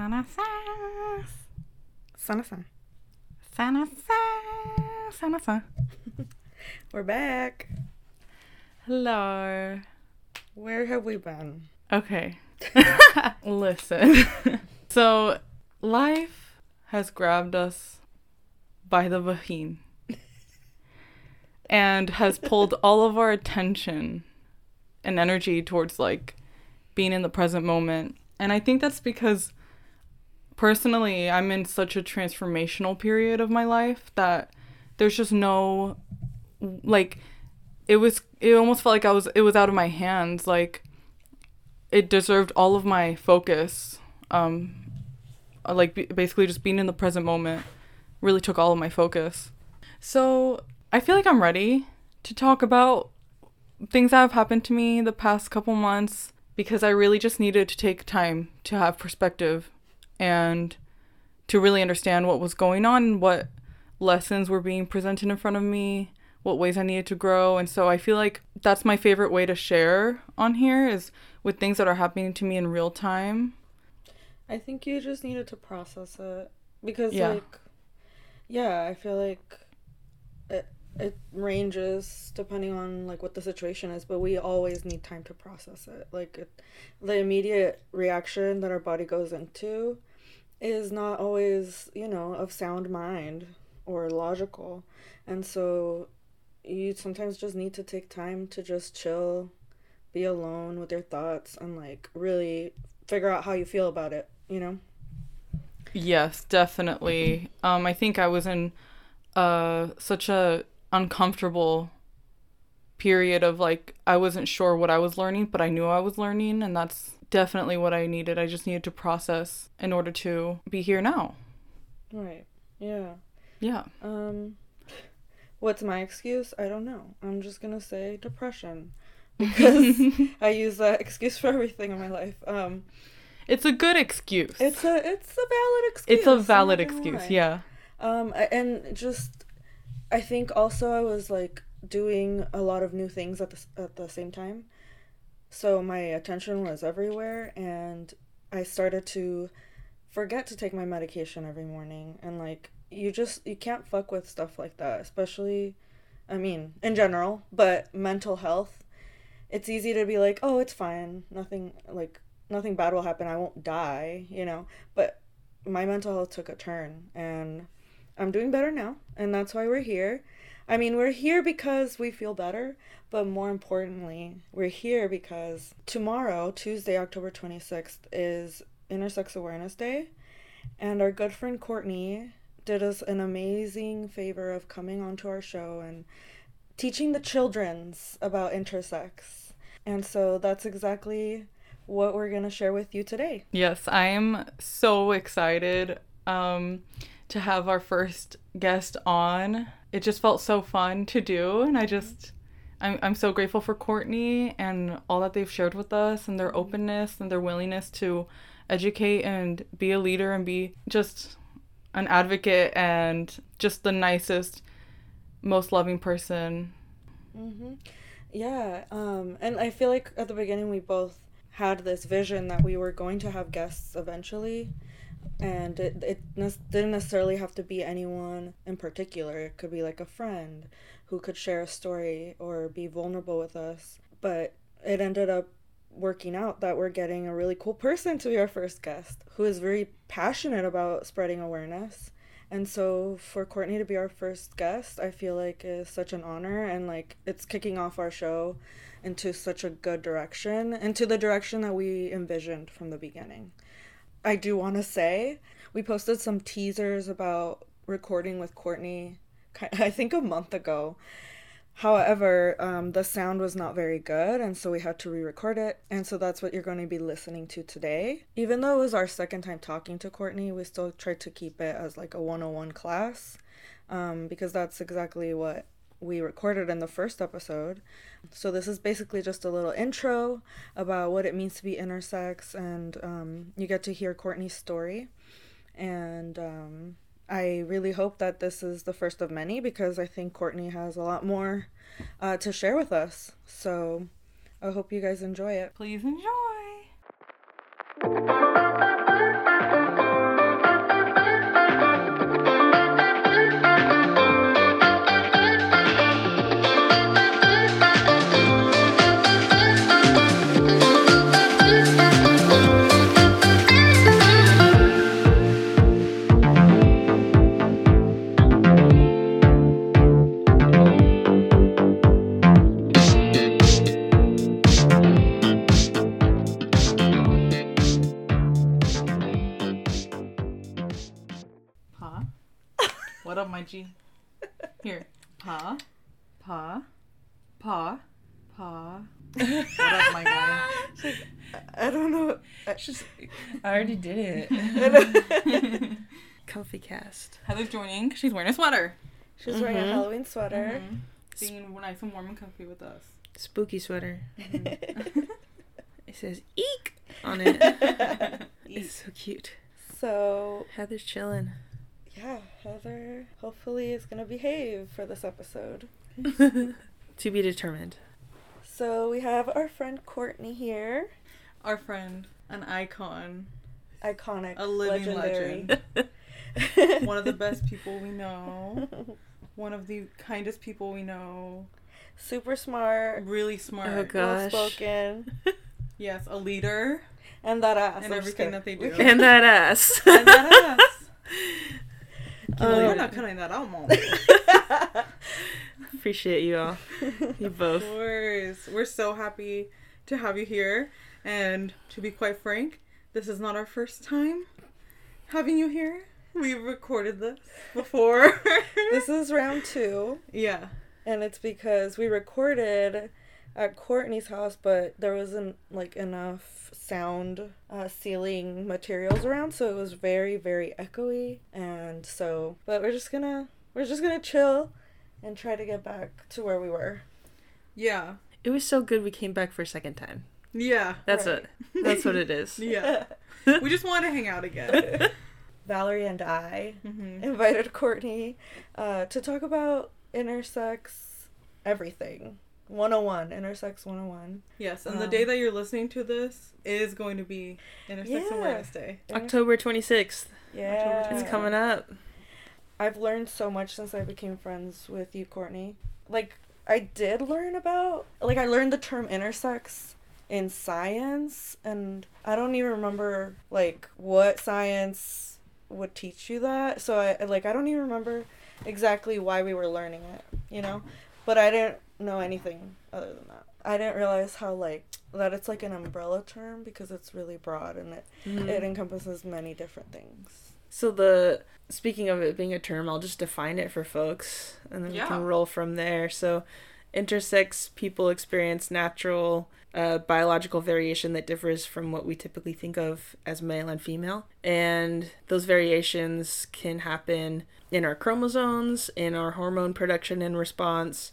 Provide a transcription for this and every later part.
Sana Sana san. Sana Sana We're back. Hello. Where have we been? Okay. Listen. so, life has grabbed us by the vagine and has pulled all of our attention and energy towards like being in the present moment. And I think that's because personally, I'm in such a transformational period of my life that there's just no like it was it almost felt like I was it was out of my hands. Like it deserved all of my focus. Um like b- basically just being in the present moment really took all of my focus. So i feel like i'm ready to talk about things that have happened to me the past couple months because i really just needed to take time to have perspective and to really understand what was going on and what lessons were being presented in front of me what ways I needed to grow. And so I feel like that's my favorite way to share on here is with things that are happening to me in real time. I think you just needed to process it because Yeah. like yeah, I feel like it it ranges depending on like what the situation is, but we always need time to process it. Like it, the immediate reaction that our body goes into is not always, you know, of sound mind or logical. And so you sometimes just need to take time to just chill, be alone with your thoughts and like really figure out how you feel about it, you know? Yes, definitely. Um, I think I was in uh, such a uncomfortable period of like I wasn't sure what I was learning, but I knew I was learning, and that's definitely what I needed. I just needed to process in order to be here now. Right. Yeah. Yeah. Um what's my excuse? I don't know. I'm just going to say depression because I use that excuse for everything in my life. Um It's a good excuse. it's a it's a valid excuse. it's a valid excuse. lie. Yeah. Um, and just, I think also I was like doing a lot of new things at the at the same time, so my attention was everywhere, and I started to forget to take my medication every morning, and like you just you can't fuck with stuff like that, especially, I mean, in general, but mental health. It's easy to be like, oh, it's fine, nothing like nothing bad will happen, I won't die, you know, but my mental health took a turn and I'm doing better now, and that's why we're here. I mean, we're here because we feel better, but more importantly, we're here because tomorrow, Tuesday, October 26th, is Intersex Awareness Day, and our good friend Courtney did us an amazing favor of coming onto our show and teaching the children's about intersex. And so that's exactly what we're going to share with you today. Yes, I am so excited um, to have our first guest on. It just felt so fun to do, and I just, I'm, I'm so grateful for Courtney and all that they've shared with us, and their openness and their willingness to educate and be a leader and be just an advocate and just the nicest, most loving person. Mm-hmm. Yeah, um, and I feel like at the beginning we both had this vision that we were going to have guests eventually, and it it ne- didn't necessarily have to be anyone in particular. It could be like a friend who could share a story or be vulnerable with us. But it ended up working out that we're getting a really cool person to be our first guest who is very passionate about spreading awareness. And so for Courtney to be our first guest, I feel like is such an honor and like it's kicking off our show into such a good direction, into the direction that we envisioned from the beginning. I do want to say we posted some teasers about recording with Courtney I think a month ago. However, um, the sound was not very good, and so we had to re record it. And so that's what you're going to be listening to today. Even though it was our second time talking to Courtney, we still tried to keep it as like a 101 class um, because that's exactly what we recorded in the first episode. So this is basically just a little intro about what it means to be intersex, and um, you get to hear Courtney's story. And um, I really hope that this is the first of many because I think Courtney has a lot more uh, to share with us. So I hope you guys enjoy it. Please enjoy. My G. Here. Pa. Pa. Pa. Pa. What up, my guy? I don't know. I, Just, I already did it. Comfy cast. Heather's joining. She's wearing a sweater. She's wearing a Mhm. Halloween sweater. Mhm. Being nice and warm and comfy with us. Spooky sweater. Mhm. It says "eek" on it. it's so cute. so Heather's chilling. Yeah, Heather hopefully is gonna behave for this episode. to be determined. So we have our friend Courtney here, Our friend, an icon, iconic, a living legendary. legend, one of the best people we know, one of the kindest people we know, Super smart, really smart. Oh, God. well Gosh. spoken, Yes, a leader and that ass. and I'm everything that they do. and that ass. and that ass. Um, You're not cutting that out, mom. Appreciate you all. You Of both. course. We're so happy to have you here. And to be quite frank, this is not our first time having you here. We've recorded this before. this is round two, yeah. and it's because we recorded at Courtney's house, but there wasn't like enough sound uh, ceiling materials around, so it was very very echoey. And so, but we're just gonna we're just gonna chill and try to get back to where we were. Yeah. It was so good we came back for a second time. Yeah. That's Right. it. That's what it is. Yeah. we just want to hang out again. Valerie and I hmm invited Courtney uh, to talk about intersex everything. 101, intersex 101. Yes, and the Um, day that you're listening to this is going to be Intersex Yeah. Awareness Day. October 26th. Yeah. It's coming up. I've learned so much since I became friends with you, Courtney. Like, I did learn about, like, I learned the term intersex in science, and I don't even remember, like, what science would teach you that. So, I, like, I don't even remember exactly why we were learning it, you know? But I didn't know anything other than that. I didn't realize how, like, that it's like an umbrella term because it's really broad and it, Mhm. it encompasses many different things. So the speaking of it being a term, I'll just define it for folks and then Yeah. we can roll from there. So intersex people experience natural uh, biological variation that differs from what we typically think of as male and female. And those variations can happen in our chromosomes, in our hormone production and response,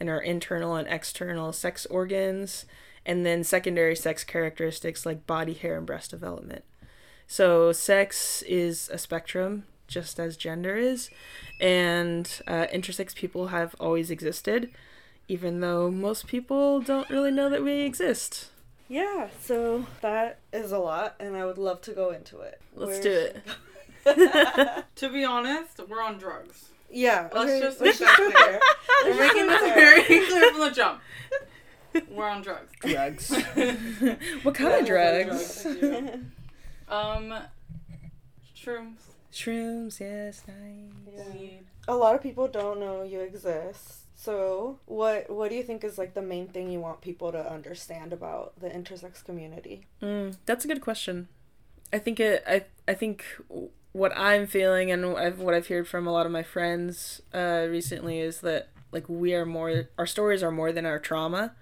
in our internal and external sex organs, and then secondary sex characteristics like body hair and breast development. So, sex is a spectrum, just as gender is, and uh, intersex people have always existed, even though most people don't really know that we exist. Yeah, so that is a lot, and I would love to go into it. Let's Where do it. To be honest, we're on drugs. Yeah, Let's okay, just let's make just that clear. We're making this very clear from the jump. We're on drugs. Drugs. what kind Yeah, of drugs. drugs? Um, shrooms. Shrooms, yes, nice. Yeah. A lot of people don't know you exist. So, what what do you think is like the main thing you want people to understand about the intersex community? Mm, that's a good question. I think it. I I think what I'm feeling and what I've heard from a lot of my friends uh, recently is that like we are more. Our stories are more than our trauma,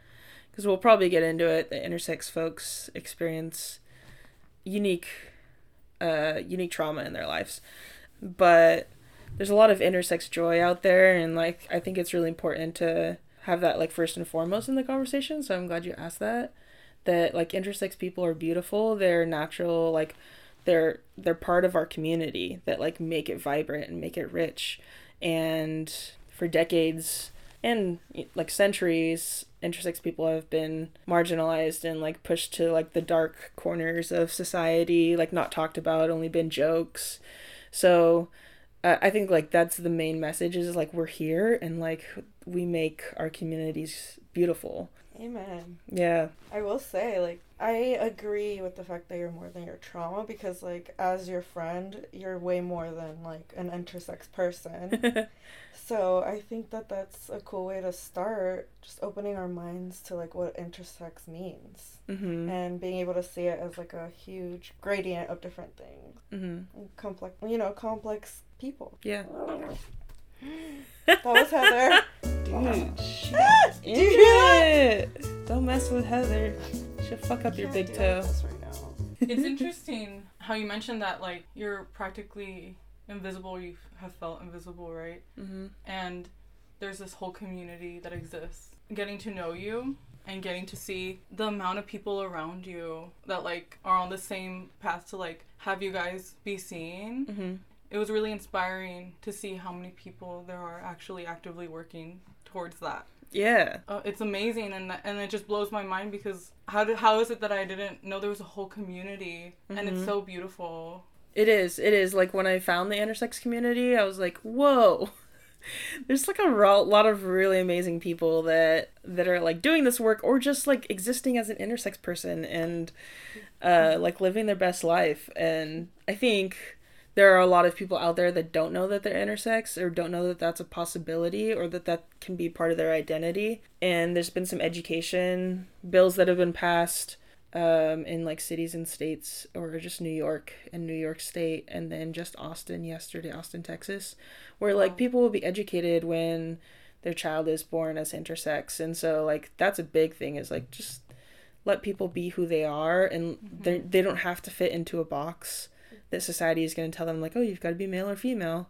because we'll probably get into it. The intersex folks experience unique, uh, unique trauma in their lives, but there's a lot of intersex joy out there, and like I think it's really important to have that like first and foremost in the conversation. So I'm glad you asked that that like intersex people are beautiful they're natural like they're they're part of our community that like make it vibrant and make it rich. And for decades and like centuries intersex people have been marginalized and like pushed to like the dark corners of society like not talked about only been jokes. So uh, i think like that's the main message is like we're here and like we make our communities beautiful. Amen. yeah. I will say, like, I agree with the fact that you're more than your trauma because, like, as your friend, you're way more than like an intersex person. So I think that that's a cool way to start, just opening our minds to like what intersex means mm-hmm. and being able to see it as like a huge gradient of different things, Mm-hmm. complex, you know, complex people. Yeah. That was Heather. Dude, she got into it. Don't mess with Heather. She'll fuck up your big toe. Right now. it's interesting how you mentioned that like you're practically invisible you have felt invisible right Mm-hmm. and there's this whole community that exists getting to know you and getting to see the amount of people around you that like are on the same path to like have you guys be seen Mm-hmm. It was really inspiring to see how many people there are actually actively working towards that Yeah. uh, it's amazing and and it just blows my mind because how did how is it that I didn't know there was a whole community and it's Mhm. so beautiful. It is. It is. Like when I found the intersex community, I was like, whoa. There's like a ro- lot of really amazing people that that are like doing this work or just like existing as an intersex person and uh like living their best life. And I think there are a lot of people out there that don't know that they're intersex or don't know that that's a possibility or that that can be part of their identity. And there's been some education bills that have been passed um, in like cities and states, or just New York and New York State, and then just Austin yesterday, Austin, Texas, where like people will be educated when their child is born as intersex. And so, like, that's a big thing is like just let people be who they are and they they don't have to fit into a box that society is going to tell them like oh you've got to be male or female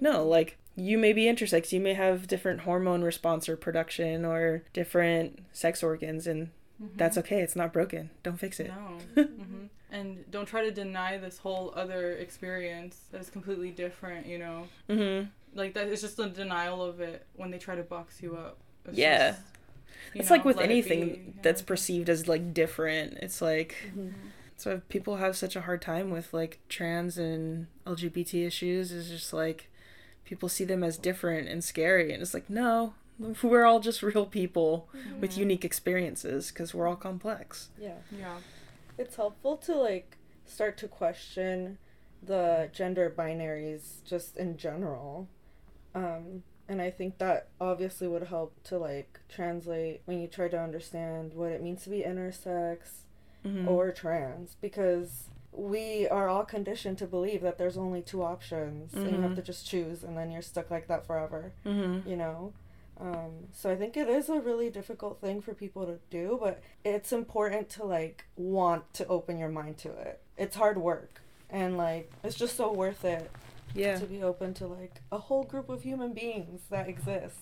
no like you may be intersex you may have different hormone response or production or different sex organs and that's okay it's not broken don't fix it No. hmm And don't try to deny this whole other experience that is completely different, you know? mm-hmm. Like that it's just a denial of it when they try to box you up. It's Yeah. just, you it's like with let it anything be, that's perceived as like different it's like Mhm. So people have such a hard time with like trans and lgbt issues is just like people see them as different and scary and it's like no we're all just real people with Mhm. unique experiences because we're all complex Yeah. Yeah. It's helpful to like start to question the gender binaries just in general. Um, and I think that obviously would help to like translate when you try to understand what it means to be intersex Mhm. or trans because we are all conditioned to believe that there's only two options and you have Mhm. to just choose and then you're stuck like that forever Mhm. you know um, so i think it is a really difficult thing for people to do but it's important to like want to open your mind to it it's hard work and like it's just so worth it yeah to be open to like a whole group of human beings that exist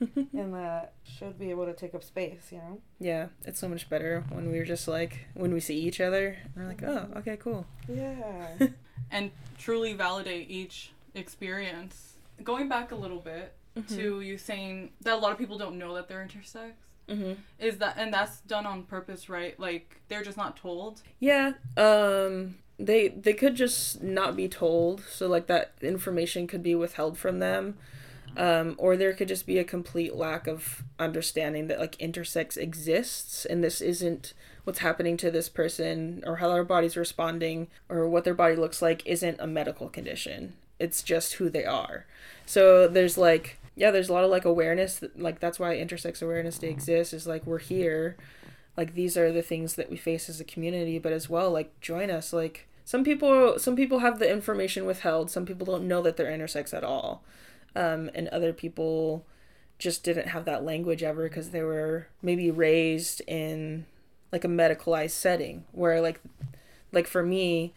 and that should be able to take up space you know yeah it's so much better when we're just like when we see each other we're like oh okay cool yeah And truly validate each experience. Going back a little bit Mm-hmm. to you saying that a lot of people don't know that they're intersex. hmm Is that and that's done on purpose, right? Like they're just not told. Yeah. Um they they could just not be told, so like that information could be withheld from them. Um or there could just be a complete lack of understanding that like intersex exists and this isn't what's happening to this person or how their body's responding or what their body looks like isn't a medical condition. It's just who they are. So there's like yeah, there's a lot of like awareness that, like that's why intersex awareness day exists is like we're here like these are the things that we face as a community but as well like join us like some people some people have the information withheld some people don't know that they're intersex at all um, and other people just didn't have that language ever because they were maybe raised in like a medicalized setting where like like for me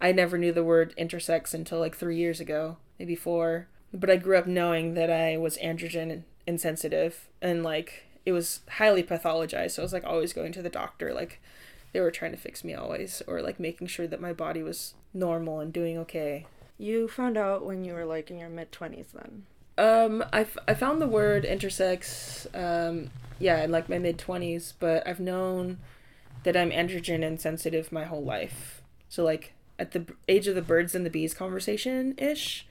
i never knew the word intersex until like three years ago maybe four. But i grew up knowing that i was androgen insensitive and like it was highly pathologized. So i was like always going to the doctor like they were trying to fix me always or like making sure that my body was normal and doing okay you found out when you were like in your mid 20s then. Um I, f- I found the word intersex um yeah in like my mid 20s but i've known that i'm androgen insensitive my whole life. So like at the age of the birds and the bees conversation ish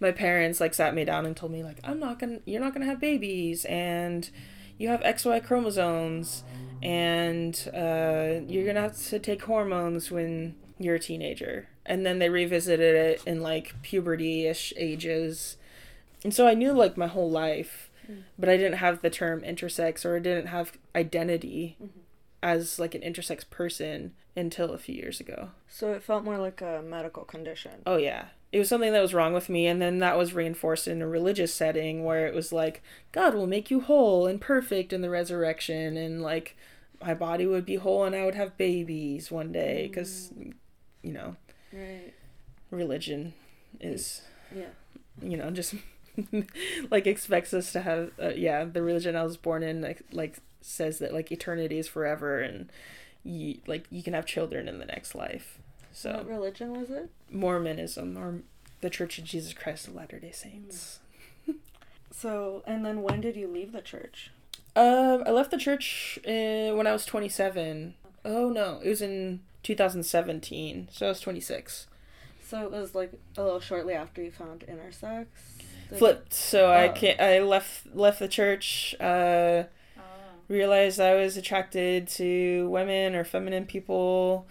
my parents like sat me down and told me like i'm not gonna you're not gonna have babies and you have xy chromosomes and uh, you're gonna have to take hormones when you're a teenager. And then they revisited it in like puberty-ish ages. And so i knew like my whole life Mm. but i didn't have the term intersex or i didn't have identity Mhm. as like an intersex person until a few years ago. So it felt more like a medical condition. Oh yeah. It was something that was wrong with me and then that was reinforced in a religious setting where it was like god will make you whole and perfect in the resurrection and like my body would be whole and i would have babies one day because you know Right. religion is Yeah. you know just like expects us to have uh, yeah the religion i was born in like, like says that like eternity is forever and you like you can have children in the next life so What religion was it? mormonism or the church of jesus christ of latter day saints So, and then when did you leave the church? um i left the church uh, when i was 27 oh no it was in 2017 so i was 26 So it was like a little shortly after you found intersex. Flipped so i Oh. can't i left left the church uh Ah. realized I was attracted to women or feminine people,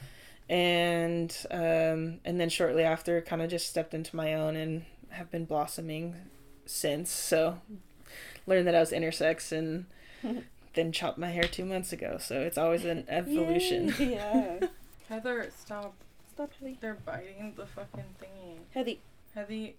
and um, and then shortly after, kind of just stepped into my own and have been blossoming since. So, learned that I was intersex and then chopped my hair two months ago. So it's always an evolution. Yeah. Heather, stop. Stop, Heathy. They're biting the fucking thingy. Heathy. Heathy.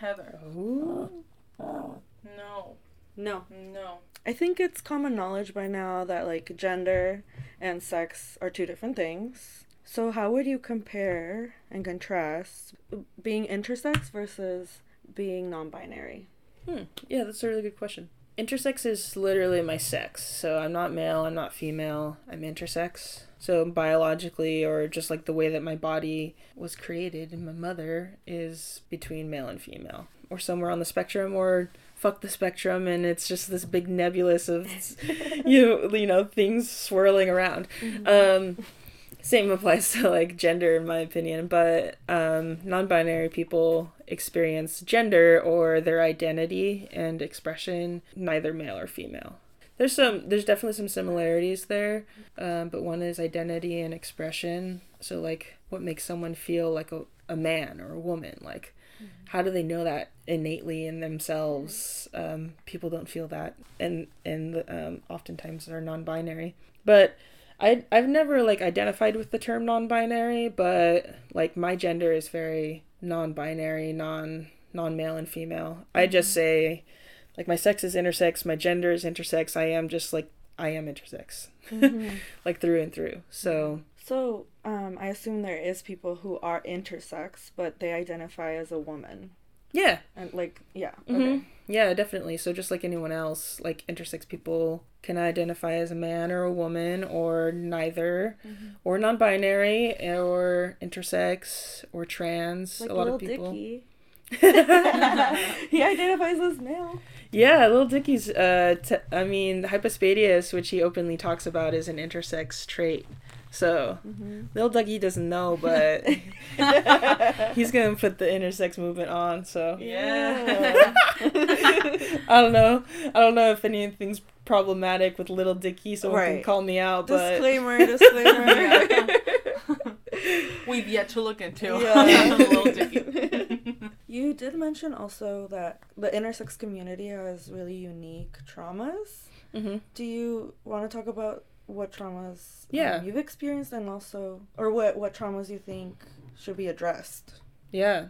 Heather. Ooh. No. No. No. I think it's common knowledge by now that like gender and sex are two different things. So how would you compare and contrast being intersex versus being non-binary? Hmm. Yeah, that's a really good question. Intersex is literally my sex. So I'm not male, I'm not female, I'm intersex. So biologically, or just like the way that my body was created and my mother, is between male and female. Or somewhere on the spectrum, or fuck the spectrum, and it's just this big nebulous of, you know, you know things swirling around. Um, same applies to like gender in my opinion but um, non-binary people experience gender or their identity and expression neither male or female there's some there's definitely some similarities there um, but one is identity and expression. So like what makes someone feel like a, a man or a woman? Like how do they know that innately in themselves? Um, people don't feel that and and um, oftentimes are non-binary. But I I've never like identified with the term non-binary, but like my gender is very non-binary, non non-male and female. I just say like my sex is intersex, my gender is intersex. I am just like I am intersex, like through and through. So So, um, I assume there is people who are intersex, but they identify as a woman. yeah, And like, yeah. Mhm. Okay. yeah, definitely. So just like anyone else, like intersex people can identify as a man or a woman or neither, or non-binary or intersex or trans. Like a lot of people. Dicky. he identifies as male. Yeah, Little Dicky's. Uh, t- I mean, hypospadias, which he openly talks about, is an intersex trait. So, Little Dougie doesn't know, but he's gonna put the intersex movement on. So, Yeah. I don't know. I don't know if anything's problematic with Little Dicky, so can call me out. But disclaimer, disclaimer. We've yet to look into. Yeah. Little Dicky. You did mention also that the intersex community has really unique traumas. Mhm. Do you want to talk about what traumas um, Yeah. you've experienced and also, or what, what traumas you think should be addressed? Yeah.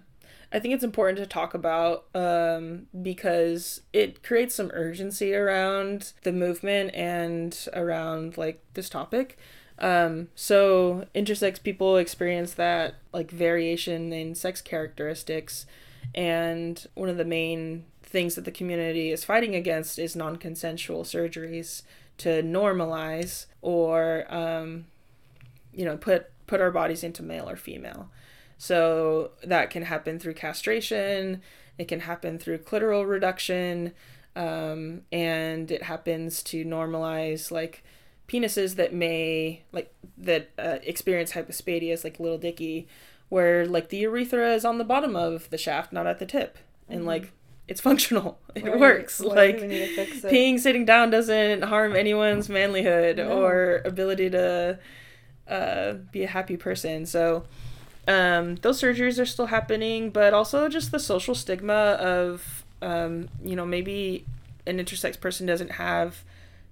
I think it's important to talk about um, because it creates some urgency around the movement and around like this topic. Um, so intersex people experience that like variation in sex characteristics, and one of the main things that the community is fighting against is non-consensual surgeries to normalize or um, you know put put our bodies into male or female. So that can happen through castration, it can happen through clitoral reduction, um, and it happens to normalize like penises that may like that uh, experience hypospadias, like little Dicky, where like the urethra is on the bottom of the shaft, not at the tip, and like it's functional, it Right. works. Why like we need to fix it? peeing sitting down doesn't harm anyone's manlyhood No. or ability to uh, be a happy person. So um, those surgeries are still happening, but also just the social stigma of um, you know maybe an intersex person doesn't have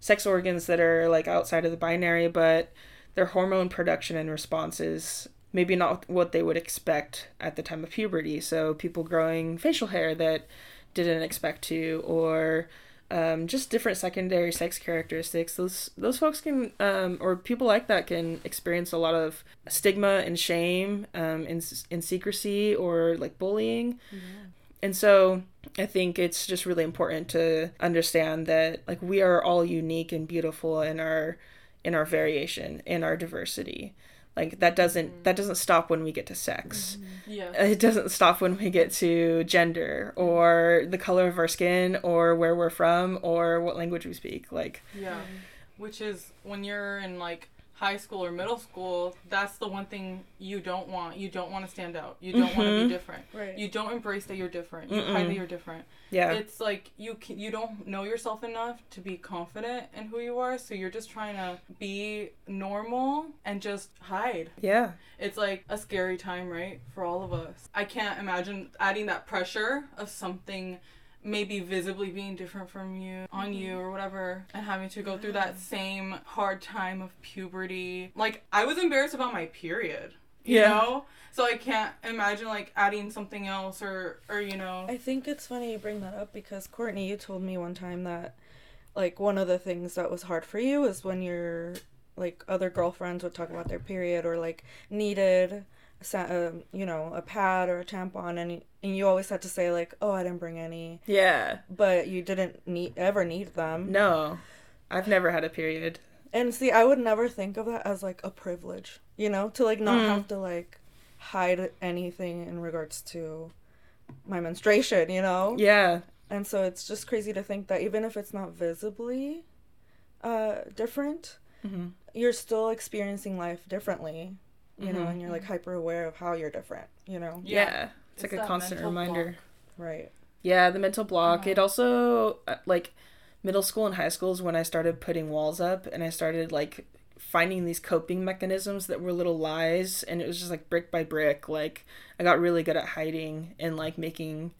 sex organs that are like outside of the binary, but their hormone production and responses maybe not what they would expect at the time of puberty. So people growing facial hair that didn't expect to, or um, just different secondary sex characteristics. Those those folks can, um, or people like that can experience a lot of stigma and shame, um, in in secrecy or like bullying. And so I think it's just really important to understand that like we are all unique and beautiful in our in our variation, in our diversity. Like that doesn't mm-hmm. that doesn't stop when we get to sex. Mm-hmm. Yeah. Uh, it doesn't stop when we get to gender mm-hmm. or the color of our skin or where we're from or what language we speak. Like Yeah. Which is when you're in like high school or middle school, that's the one thing you don't want. You don't want to stand out. You don't want to be mm-hmm. different. Right. You don't embrace that you're different. You hide that you're different. yeah. It's like you can, you don't know yourself enough to be confident in who you are, so you're just trying to be normal and just hide. yeah. It's like a scary time, right? For all of us. I can't imagine adding that pressure of something maybe visibly being different from you on you or whatever and having to go through that same hard time of puberty. Like I was embarrassed about my period. You Yeah. know? So I can't imagine like adding something else or or you know I think it's funny you bring that up because Courtney, you told me one time that like one of the things that was hard for you is when your like other girlfriends would talk about their period or like needed um, you know a pad or a tampon and and you always had to say like oh I didn't bring any Yeah. but you didn't need ever need them No. I've never had a period. and see I would never think of that as like a privilege you know to like not Mm. have to like hide anything in regards to my menstruation you know Yeah. And so it's just crazy to think that even if it's not visibly uh, different, hmm you're still experiencing life differently, you know, Mhm. and you're like hyper aware of how you're different, you know? Yeah. It's like a constant reminder. block. Right. Yeah, the mental block. Yeah. It also uh, like middle school and high school is when I started putting walls up and I started like finding these coping mechanisms that were little lies and it was just like brick by brick like I got really good at hiding and like making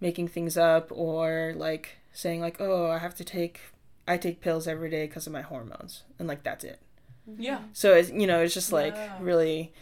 making things up or like saying like oh I have to take I take pills every day because of my hormones and like that's it. Yeah. So it's you know it's just like Yeah. really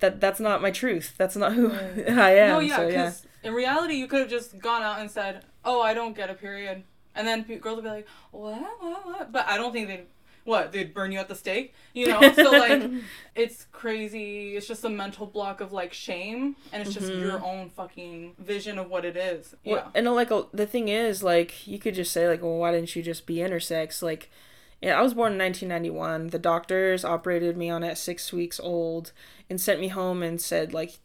that that's not my truth. That's not who I am. No, yeah, so because yeah. in reality, you could have just gone out and said, "Oh, I don't get a period," and then girls would be like, "What? What? What?" But I don't think they'd. What? They'd burn you at the stake, you know? So like, it's crazy. It's just a mental block of like shame, and it's just Mhm. your own fucking vision of what it is. Well, Yeah. and uh, like uh, the thing is, like you could just say like, well, why didn't you just be intersex? Like, yeah, I was born in 1991. The doctors operated me on at six weeks old and sent me home and said like,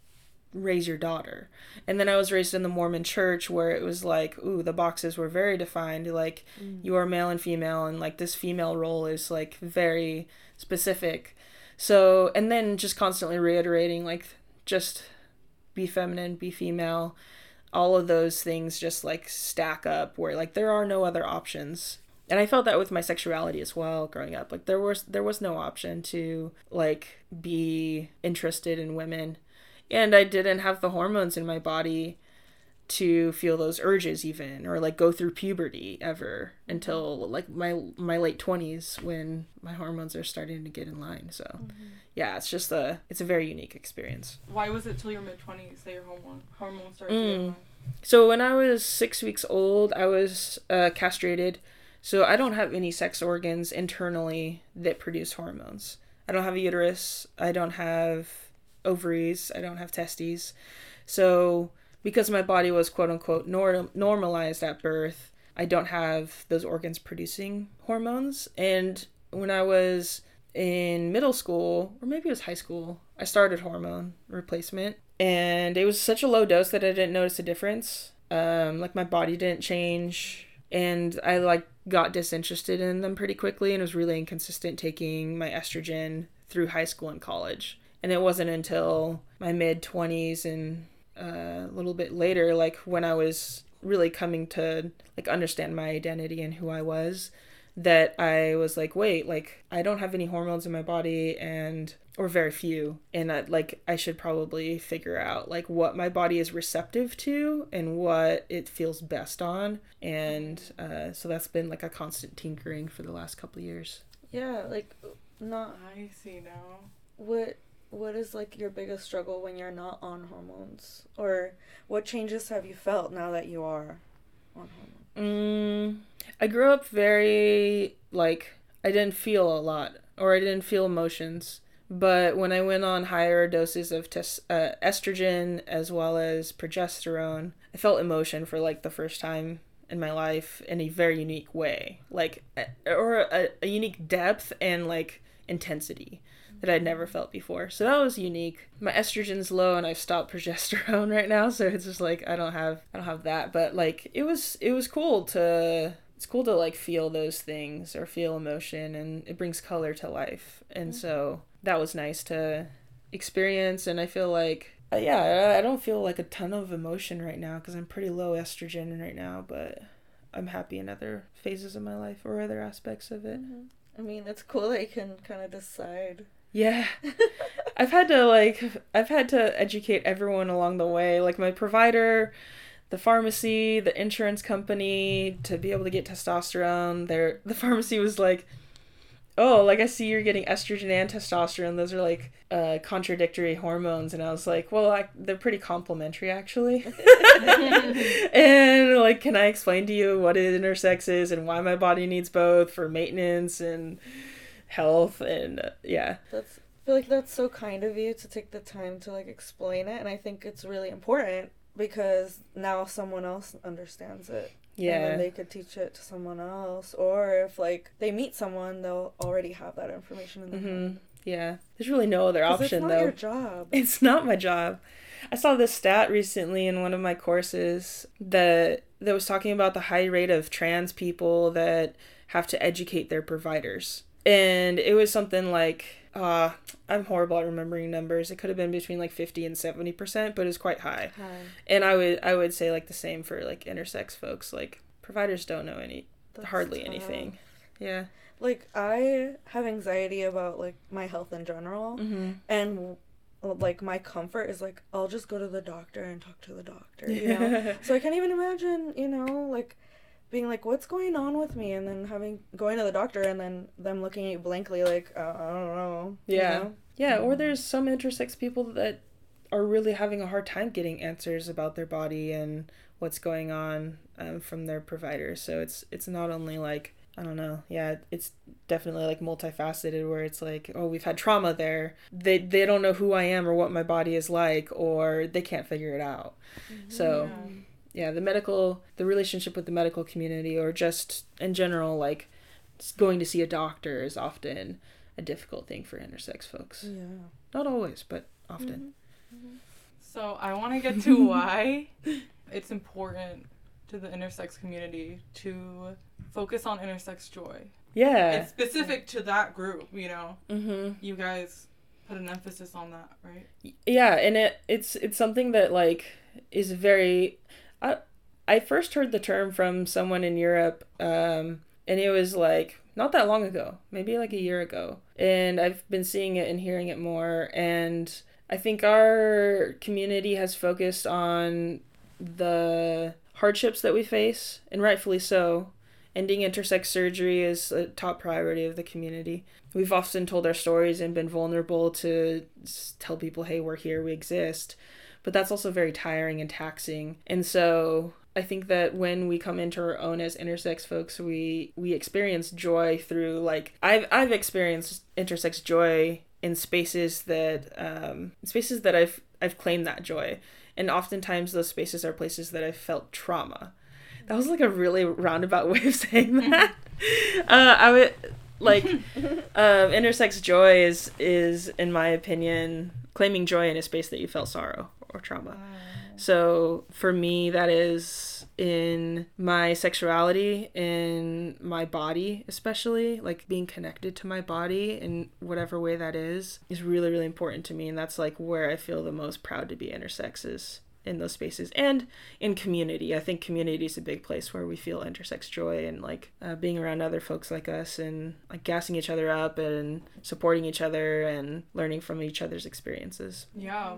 raise your daughter. And then I was raised in the Mormon church where it was like, ooh, the boxes were very defined. Like, mm. you are male and female, and like this female role is like very specific. So, and then just constantly reiterating like, just be feminine, be female all of those things just like stack up where like there are no other options and i felt that with my sexuality as well growing up like there was there was no option to like be interested in women and i didn't have the hormones in my body to feel those urges even or like go through puberty ever until like my my late 20s when my hormones are starting to get in line so yeah it's just a it's a very unique experience Why was it till your mid twenties that your hormone hormones started? Mm. to get in line? So when I was six weeks old, I was uh, castrated. So I don't have any sex organs internally that produce hormones. I don't have a uterus. I don't have ovaries. I don't have testes. So because my body was quote unquote nor- normalized at birth, I don't have those organs producing hormones. And when I was in middle school, or maybe it was high school, I started hormone replacement. And it was such a low dose that I didn't notice a difference. Um, like my body didn't change. And I like got disinterested in them pretty quickly and was really inconsistent taking my estrogen through high school and college. And it wasn't until my mid 20s and uh, a little bit later, like when I was really coming to like understand my identity and who I was, that I was like, wait, like I don't have any hormones in my body and or very few and I, like I should probably figure out like what my body is receptive to and what it feels best on and uh, so that's been like a constant tinkering for the last couple of years. Yeah, like not I see now. what what is like your biggest struggle when you're not on hormones, or what changes have you felt now that you are on hormones? Mm, I grew up very like I didn't feel a lot or I didn't feel emotions. But when I went on higher doses of tes- uh, estrogen as well as progesterone, I felt emotion for like the first time in my life in a very unique way, like or a, a unique depth and like intensity that I'd never felt before. So that was unique. My estrogen's low and I've stopped progesterone right now, so it's just like I don't have I don't have that, but like it was it was cool to it's cool to like feel those things or feel emotion and it brings color to life. And mm-hmm. so that was nice to experience and I feel like uh, yeah, I don't feel like a ton of emotion right now cuz I'm pretty low estrogen right now, but I'm happy in other phases of my life or other aspects of it. Mm-hmm. I mean, it's cool that you can kind of decide yeah. I've had to like I've had to educate everyone along the way, like my provider, the pharmacy, the insurance company to be able to get testosterone. There the pharmacy was like, "Oh, like I see you're getting estrogen and testosterone. Those are like uh, contradictory hormones." And I was like, "Well, I, they're pretty complementary actually." and like, can I explain to you what intersex is and why my body needs both for maintenance and health and uh, yeah that's I feel like that's so kind of you to take the time to like explain it and I think it's really important because now someone else understands it. Yeah. And they could teach it to someone else or if like they meet someone they'll already have that information in their mm-hmm. head. Yeah. There's really no other option it's though. Your job. It's not my job. I saw this stat recently in one of my courses that that was talking about the high rate of trans people that have to educate their providers and it was something like uh i'm horrible at remembering numbers. It could have been between like 50 and 70 percent but it's quite high. high. And i would i would say like the same for like intersex folks. Like providers don't know any That's hardly tough. anything. Yeah. Like i have anxiety about like my health in general. Mm-hmm. and like my comfort is like i'll just go to the doctor and talk to the doctor you know? So i can't even imagine you know like being like, "What's going on with me?" and then having going to the doctor and then them looking at you blankly like, uh, "I don't know." Yeah, you know? yeah. Or there's some intersex people that are really having a hard time getting answers about their body and what's going on um, from their providers. So it's it's not only like I don't know. Yeah, it's definitely like multifaceted where it's like, oh, we've had trauma there. They they don't know who I am or what my body is like or they can't figure it out. Mm-hmm. So yeah yeah the medical the relationship with the medical community or just in general like going to see a doctor is often a difficult thing for intersex folks. Yeah. Not always but often. Mm-hmm. Mm-hmm. so i want to get to why it's important to the intersex community to focus on intersex joy. Yeah. It's specific to that group you know? Mm-hmm. you guys put an emphasis on that right? Yeah and it it's it's something that like is very I I first heard the term from someone in Europe, um, and it was like not that long ago, maybe like a year ago, and I've been seeing it and hearing it more, and I think our community has focused on the hardships that we face, and rightfully so. Ending intersex surgery is a top priority of the community. We've often told our stories and been vulnerable to tell people, hey, we're here, we exist but that's also very tiring and taxing. And so I think that when we come into our own as intersex folks, we we experience joy through like I've I've experienced intersex joy in spaces that um, spaces that I've I've claimed that joy, and oftentimes those spaces are places that I've felt trauma. That was like a really roundabout way of saying that. uh, I would like um, intersex joy is is in my opinion claiming joy in a space that you felt sorrow or trauma. So for me, that is in my sexuality, in my body, especially like being connected to my body in whatever way that is, is really, really important to me. And that's like where I feel the most proud to be intersex is in those spaces and in community. I think community is a big place where we feel intersex joy and like uh, being around other folks like us and like gassing each other up and supporting each other and learning from each other's experiences. Yeah,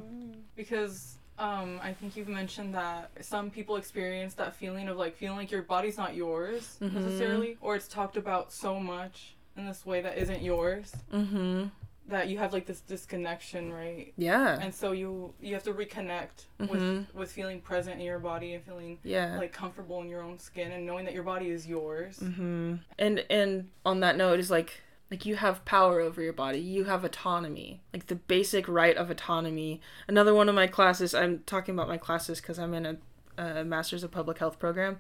because um, I think you've mentioned that some people experience that feeling of like feeling like your body's not yours mm-hmm. necessarily, or it's talked about so much in this way that isn't yours. Mm-hmm. That you have like this disconnection, right? Yeah. And so you you have to reconnect Mhm. with with feeling present in your body and feeling yeah. like comfortable in your own skin and knowing that your body is yours. hmm And and on that note is like like you have power over your body. You have autonomy. Like the basic right of autonomy. Another one of my classes. I'm talking about my classes because I'm in a, a master's of public health program.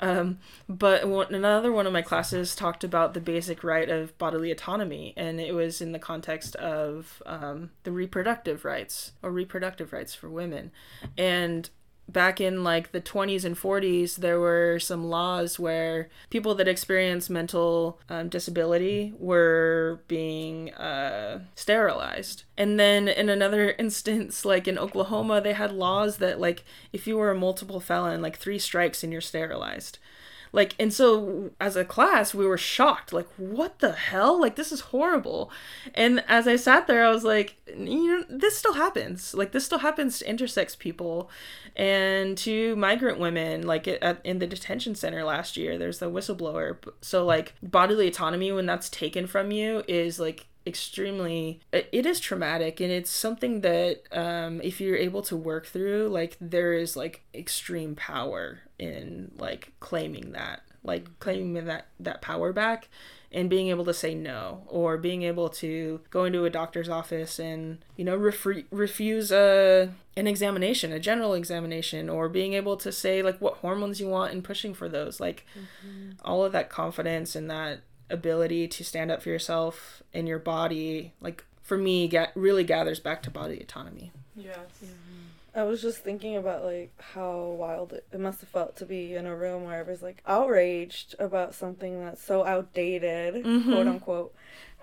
Um, but one, another one of my classes talked about the basic right of bodily autonomy, and it was in the context of um, the reproductive rights or reproductive rights for women. And back in like the 20s and 40s there were some laws where people that experienced mental um, disability were being uh, sterilized. And then in another instance like in oklahoma they had laws that like if you were a multiple felon like three strikes and you're sterilized like and so as a class we were shocked. Like what the hell? Like this is horrible. And as i sat there i was like you know this still happens. Like this still happens to intersex people and to migrant women. Like at, in the detention center last year there's the whistleblower. So like bodily autonomy when that's taken from you is like extremely it it is traumatic. And it's something that um if you're able to work through like there is like extreme power in like claiming that like claiming that that power back and being able to say no or being able to go into a doctor's office and you know refre- refuse a an examination a general examination or being able to say like what hormones you want and pushing for those like mm-hmm. all of that confidence and that ability to stand up for yourself and your body like for me get really gathers back to body autonomy. Yes. Mm-hmm. I was just thinking about like how wild it, it must have felt to be in a room where everyone's like outraged about something that's so outdated, Mhm. quote unquote,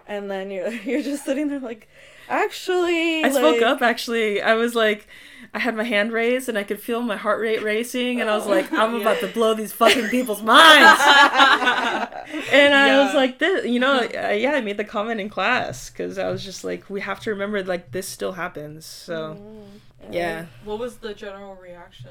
and then you're you're just sitting there like, actually, I spoke up actually. I was like, I had my hand raised and I could feel my heart rate racing, and I was like, I'm about to blow these fucking people's minds. and I was like, this, you know, uh, yeah, I made the comment in class because I was just like, we have to remember like this still happens. So Mm, yeah, What was the general reaction?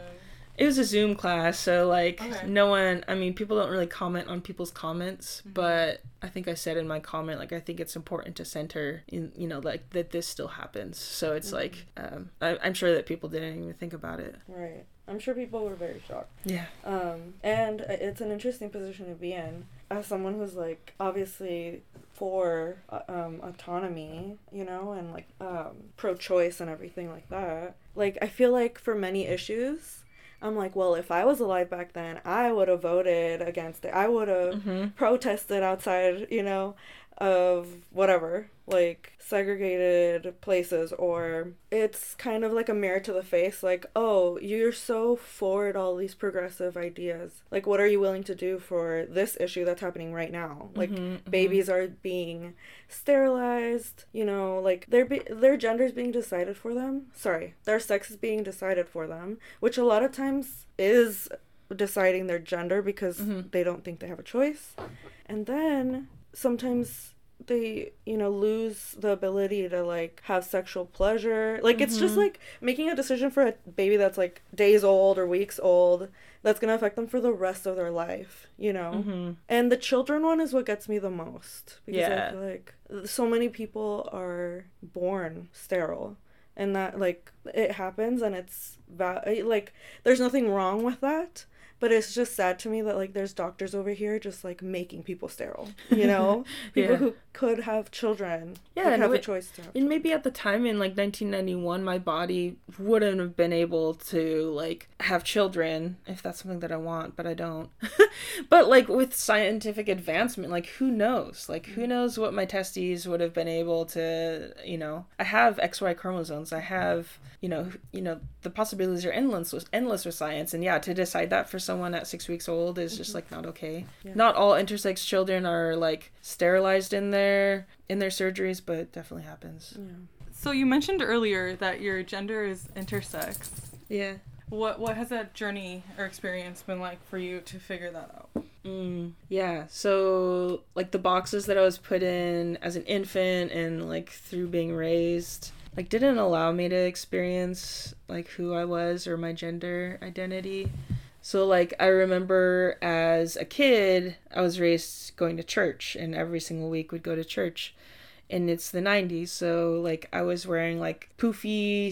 it was a Zoom class, so like Okay. no one. I mean, people don't really comment on people's comments, Mhm. but I think I said in my comment like I think it's important to center in you know like that this still happens. So it's like um, I, I'm sure that people didn't even think about it. Right. I'm sure people were very shocked. Yeah. Um, and it's an interesting position to be in as someone who's like obviously for uh, um, autonomy, you know, and like um, pro-choice and everything like that. Like I feel like for many issues, I'm like, well, if I was alive back then, I would have voted against it. I would have Mm-hmm. protested outside, you know, of whatever, like segregated places, or it's kind of like a mirror to the face, like, oh, you're so forward all these progressive ideas. Like, what are you willing to do for this issue that's happening right now? Like, Mhm, babies are being sterilized, you know, like their be- their gender is being decided for them. Sorry, their sex is being decided for them, which a lot of times is deciding their gender because Mhm. they don't think they have a choice. And then sometimes they, you know, lose the ability to like have sexual pleasure. Like it's just Mhm. like making a decision for a baby that's like days old or weeks old that's going to affect them for the rest of their life, you know. Mm-hmm. And the children one is what gets me the most because Yeah. I feel like so many people are born sterile and that like it happens and it's va- like there's nothing wrong with that but it's just sad to me that like there's doctors over here just like making people sterile you know people Yeah. who could have children Yeah, could and have a choice to have And maybe at the time in like 1991, my body wouldn't have been able to like have children if that's something that I want, but I don't. but like with scientific advancement, like who knows? Like who knows what my testes would have been able to, you know. I have XY chromosomes. I have, you know, you know, the possibilities are endless with endless with science. And yeah, to decide that for someone at 6 weeks old is just mm-hmm. like not okay. Yeah. Not all intersex children are like sterilized in their in their surgeries, but definitely happens. yeah. So you mentioned earlier that your gender is intersex. Yeah. What what has that journey or experience been like for you to figure that out? Mm, yeah. So like the boxes that I was put in as an infant and like through being raised like didn't allow me to experience like who I was or my gender identity. So like I remember as a kid I was raised going to church and every single week we'd go to church. and it's the 90s so like i was wearing like poofy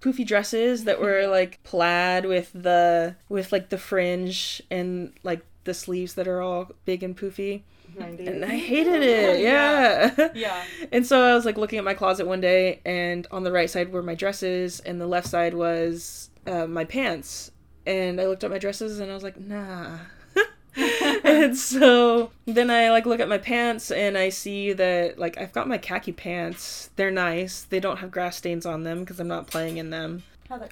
poofy dresses that were like plaid with the with like the fringe and like the sleeves that are all big and poofy 90s. and i hated it yeah, Yeah. and so i was like looking at my closet one day and on the right side were my dresses and the left side was uh, my pants and i looked at my dresses and i was like nah and so then I like look at my pants and I see that like I've got my khaki pants. They're nice. They don't have grass stains on them because I'm not playing in them.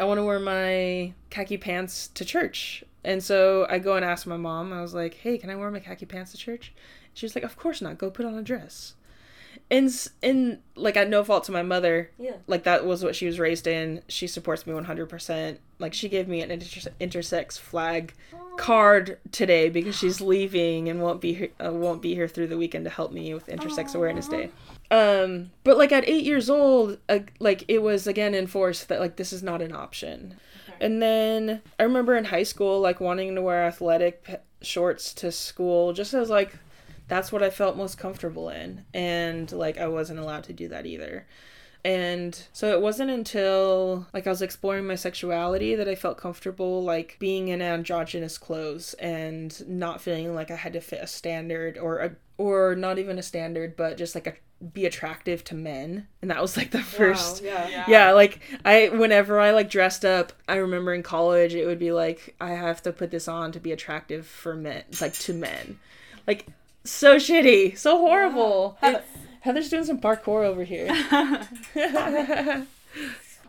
I want to wear my khaki pants to church. And so I go and ask my mom. I was like, "Hey, can I wear my khaki pants to church?" She was like, "Of course not. Go put on a dress." And s- and like at no fault to my mother, Yeah. like that was what she was raised in. She supports me 100%. Like she gave me an inter- intersex flag card today because she's leaving and won't be here, uh, won't be here through the weekend to help me with Intersex Awareness Day. Um, but like at eight years old, uh, like it was again enforced that like this is not an option. And then I remember in high school, like wanting to wear athletic p- shorts to school, just as like that's what I felt most comfortable in, and like I wasn't allowed to do that either. And so it wasn't until like I was exploring my sexuality that I felt comfortable like being in androgynous clothes and not feeling like I had to fit a standard or a or not even a standard but just like a be attractive to men. And that was like the first yeah. Yeah. yeah like i whenever i like dressed up i remember in college it would be like i have to put this on to be attractive for men like to men like so shitty. So horrible. Heather- heather's doing some parkour over here.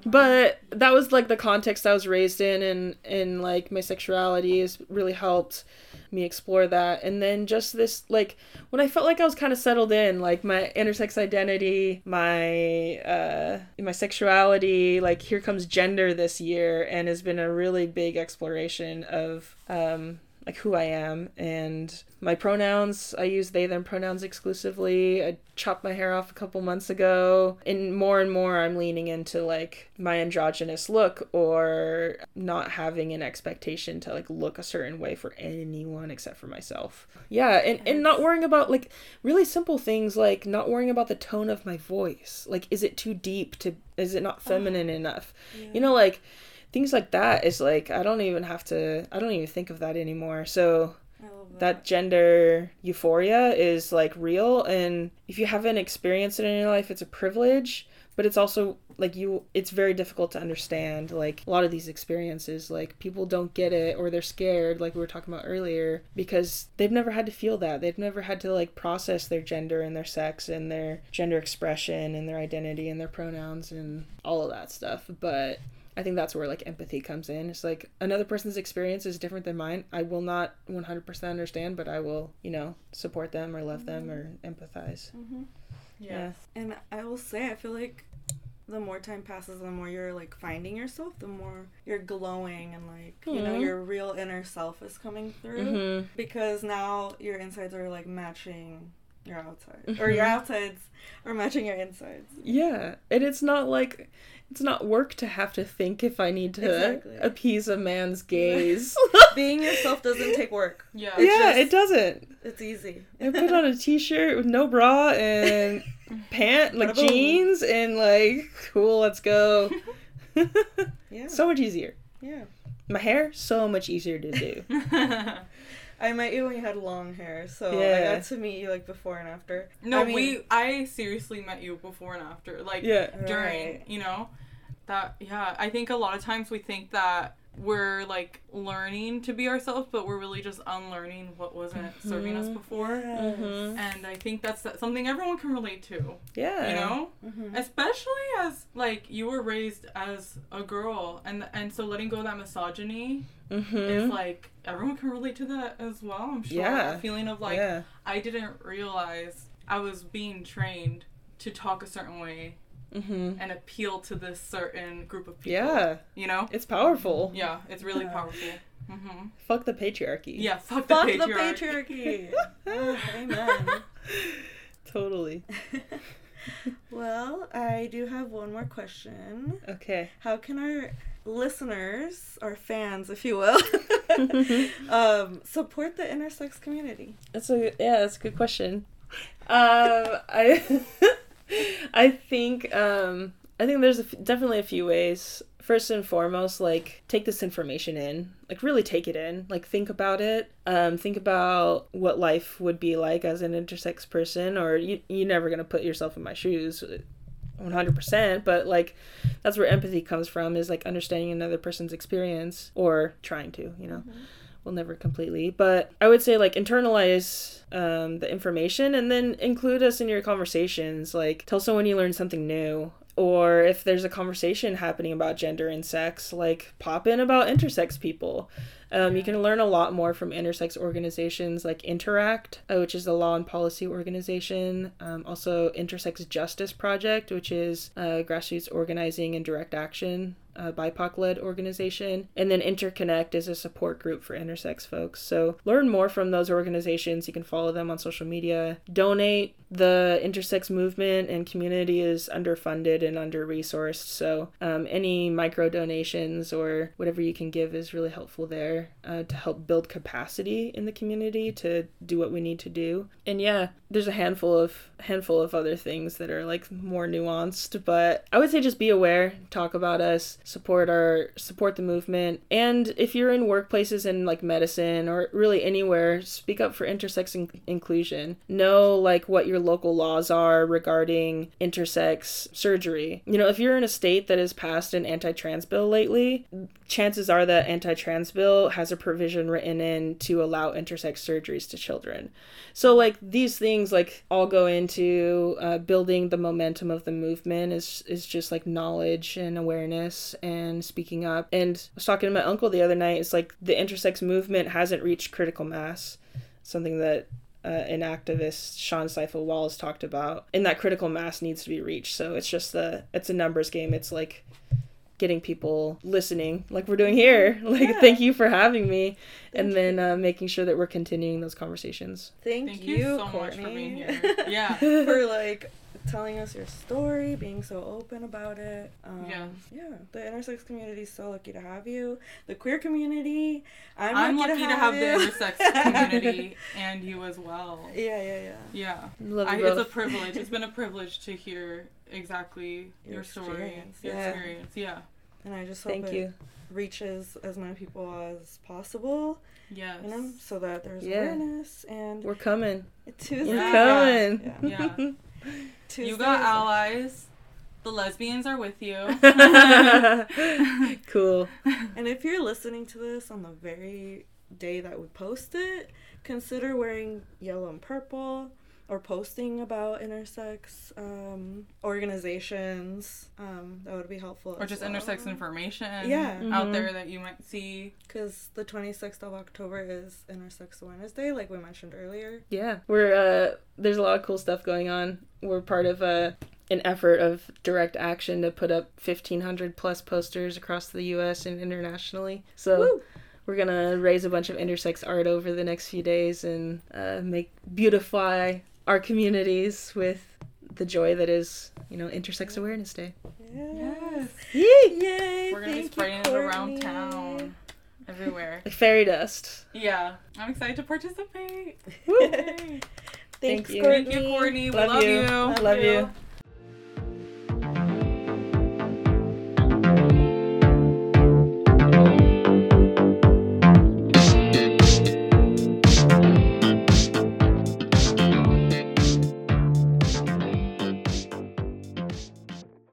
But that was like the context i was raised in and and like my sexuality has really helped me explore that. And then just this like when i felt like i was kind of settled in like my intersex identity my uh my sexuality like here comes gender this year and has been a really big exploration of um like who I am and my pronouns. I use they them pronouns exclusively. I chopped my hair off a couple months ago. And more and more I'm leaning into like my androgynous look or not having an expectation to like look a certain way for anyone except for myself. Yeah, and, and not worrying about like really simple things like not worrying about the tone of my voice. Like is it too deep to is it not ah. feminine enough? You know like things like that is like I don't even have to I don't even think of that anymore. So that. that gender euphoria is like real and if you haven't experienced it in your life it's a privilege, but it's also like you it's very difficult to understand like a lot of these experiences like people don't get it or they're scared like we were talking about earlier because they've never had to feel that. They've never had to like process their gender and their sex and their gender expression and their identity and their pronouns and all of that stuff. But I think that's where like empathy comes in. It's like another person's experience is different than mine. I will not 100% understand, but I will, you know, support them or love them or empathize. Yes. And I will say, I feel like the more time passes, the more you're like finding yourself, the more you're glowing and like, you know, Mhm. your real inner self is coming through. Mhm. Because now your insides are like matching your outsides. Or your outsides are matching your insides. Yeah, and it's not like it's not work to have to think if I need to Exactly. appease a man's gaze. Being yourself doesn't take work. Yeah. Yeah, just- it doesn't. It's easy. I put on a t-shirt with no bra and pant like Bada boom. jeans and like cool, let's go. Yeah. so much easier. yeah. My hair so much easier to do. I met you when you had long hair, so I Yeah. got to meet you like before and after. no, I mean- we. I seriously met you before and after. Like Yeah. during, Right. you know, that. Yeah, I think a lot of times we think that we're like learning to be ourselves, but we're really just unlearning what wasn't serving us before. Mhm. And I think that's something everyone can relate to. Yeah. You know, Mhm. especially as like you were raised as a girl, and and so letting go of that misogyny Mhm. is like everyone can relate to that as well. I'm sure. Yeah. A feeling of like yeah. I didn't realize I was being trained to talk a certain way Mhm. and appeal to this certain group of people. Yeah. You know? It's powerful. Yeah, it's really Yeah. powerful. hmm Fuck the patriarchy. Yeah, fuck the Fuck the patriarchy. patriarchy. Ah, amen. totally. well, I do have one more question. Okay. How can our listeners, or fans, if you will, um, support the intersex community? That's a yeah, that's a good question. Um, I I think um I think there's a f- definitely a few ways. First and foremost, like take this information in, like really take it in, like think about it. Um, think about what life would be like as an intersex person, or you you're never gonna put yourself in my shoes, one hundred percent. But like that's where empathy comes from, is like understanding another person's experience or trying to, you know. Mm-hmm. Well, never completely, but I would say like internalize um, the information and then include us in your conversations. Like tell someone you learned something new, or if there's a conversation happening about gender and sex, like pop in about intersex people. Um, you can learn a lot more from intersex organizations like Interact, uh, which is a law and policy organization. Um, also, Intersex Justice Project, which is uh, grassroots organizing and direct action a BIPOC led organization. And then Interconnect is a support group for intersex folks. So learn more from those organizations. You can follow them on social media. Donate. The intersex movement and community is underfunded and under resourced. So um, any micro donations or whatever you can give is really helpful there uh, to help build capacity in the community to do what we need to do. And yeah, there's a handful of handful of other things that are like more nuanced, but I would say just be aware, talk about us, support our support the movement, and if you're in workplaces in like medicine or really anywhere, speak up for intersex in- inclusion. Know like what your local laws are regarding intersex surgery. You know, if you're in a state that has passed an anti-trans bill lately, chances are that anti-trans bill has a provision written in to allow intersex surgeries to children. So like these things like all go into uh, building the momentum of the movement is is just like knowledge and awareness and speaking up. And I was talking to my uncle the other night. It's like the intersex movement hasn't reached critical mass. Something that uh, an activist Sean Saifa Wallace talked about, and that critical mass needs to be reached. So it's just the it's a numbers game. It's like getting people listening like we're doing here like Yeah. thank you for having me and Thank then uh, making sure that we're continuing those conversations Thank, Thank you, you so much Courtney, for being here. Yeah. for like telling us your story, being so open about it. Um, Yes. Yeah. The intersex community is so lucky to have you. The queer community, I'm, I'm, lucky, lucky to have, the intersex community and you as well. Yeah, yeah, yeah. Yeah. love I, you it's a privilege. It's been a privilege to hear exactly Your your, story, experience, your yeah. experience. Yeah. And I just hope thank it you reaches as many people as possible, Yes. you know, so that there's Yeah. awareness and we're coming Tuesday. we're Yeah. coming Yeah. Tuesday You got allies. The lesbians are with you. cool And if you're listening to this on the very day that we post it, consider wearing yellow and purple or posting about intersex um, organizations. Um, that would be helpful. or just intersex information Yeah. out Mhm. there that you might see. Because the 26th of October is Intersex Awareness Day, like we mentioned earlier. Yeah, we're uh there's a lot of cool stuff going on. We're part of a an effort of direct action to put up 1500 plus posters across the US and internationally. So Woo! we're going to raise a bunch of intersex art over the next few days and uh, make beautify our communities with the joy that is, you know, Intersex Awareness Day. Yes. Yay! Yay! We're gonna be thank you, spraying it around Courtney. town, everywhere. Like fairy dust. Yeah, I'm excited to participate. Woo! Yay. Thanks, you. Courtney. Thank you, Courtney. We Love love you. you. Love you.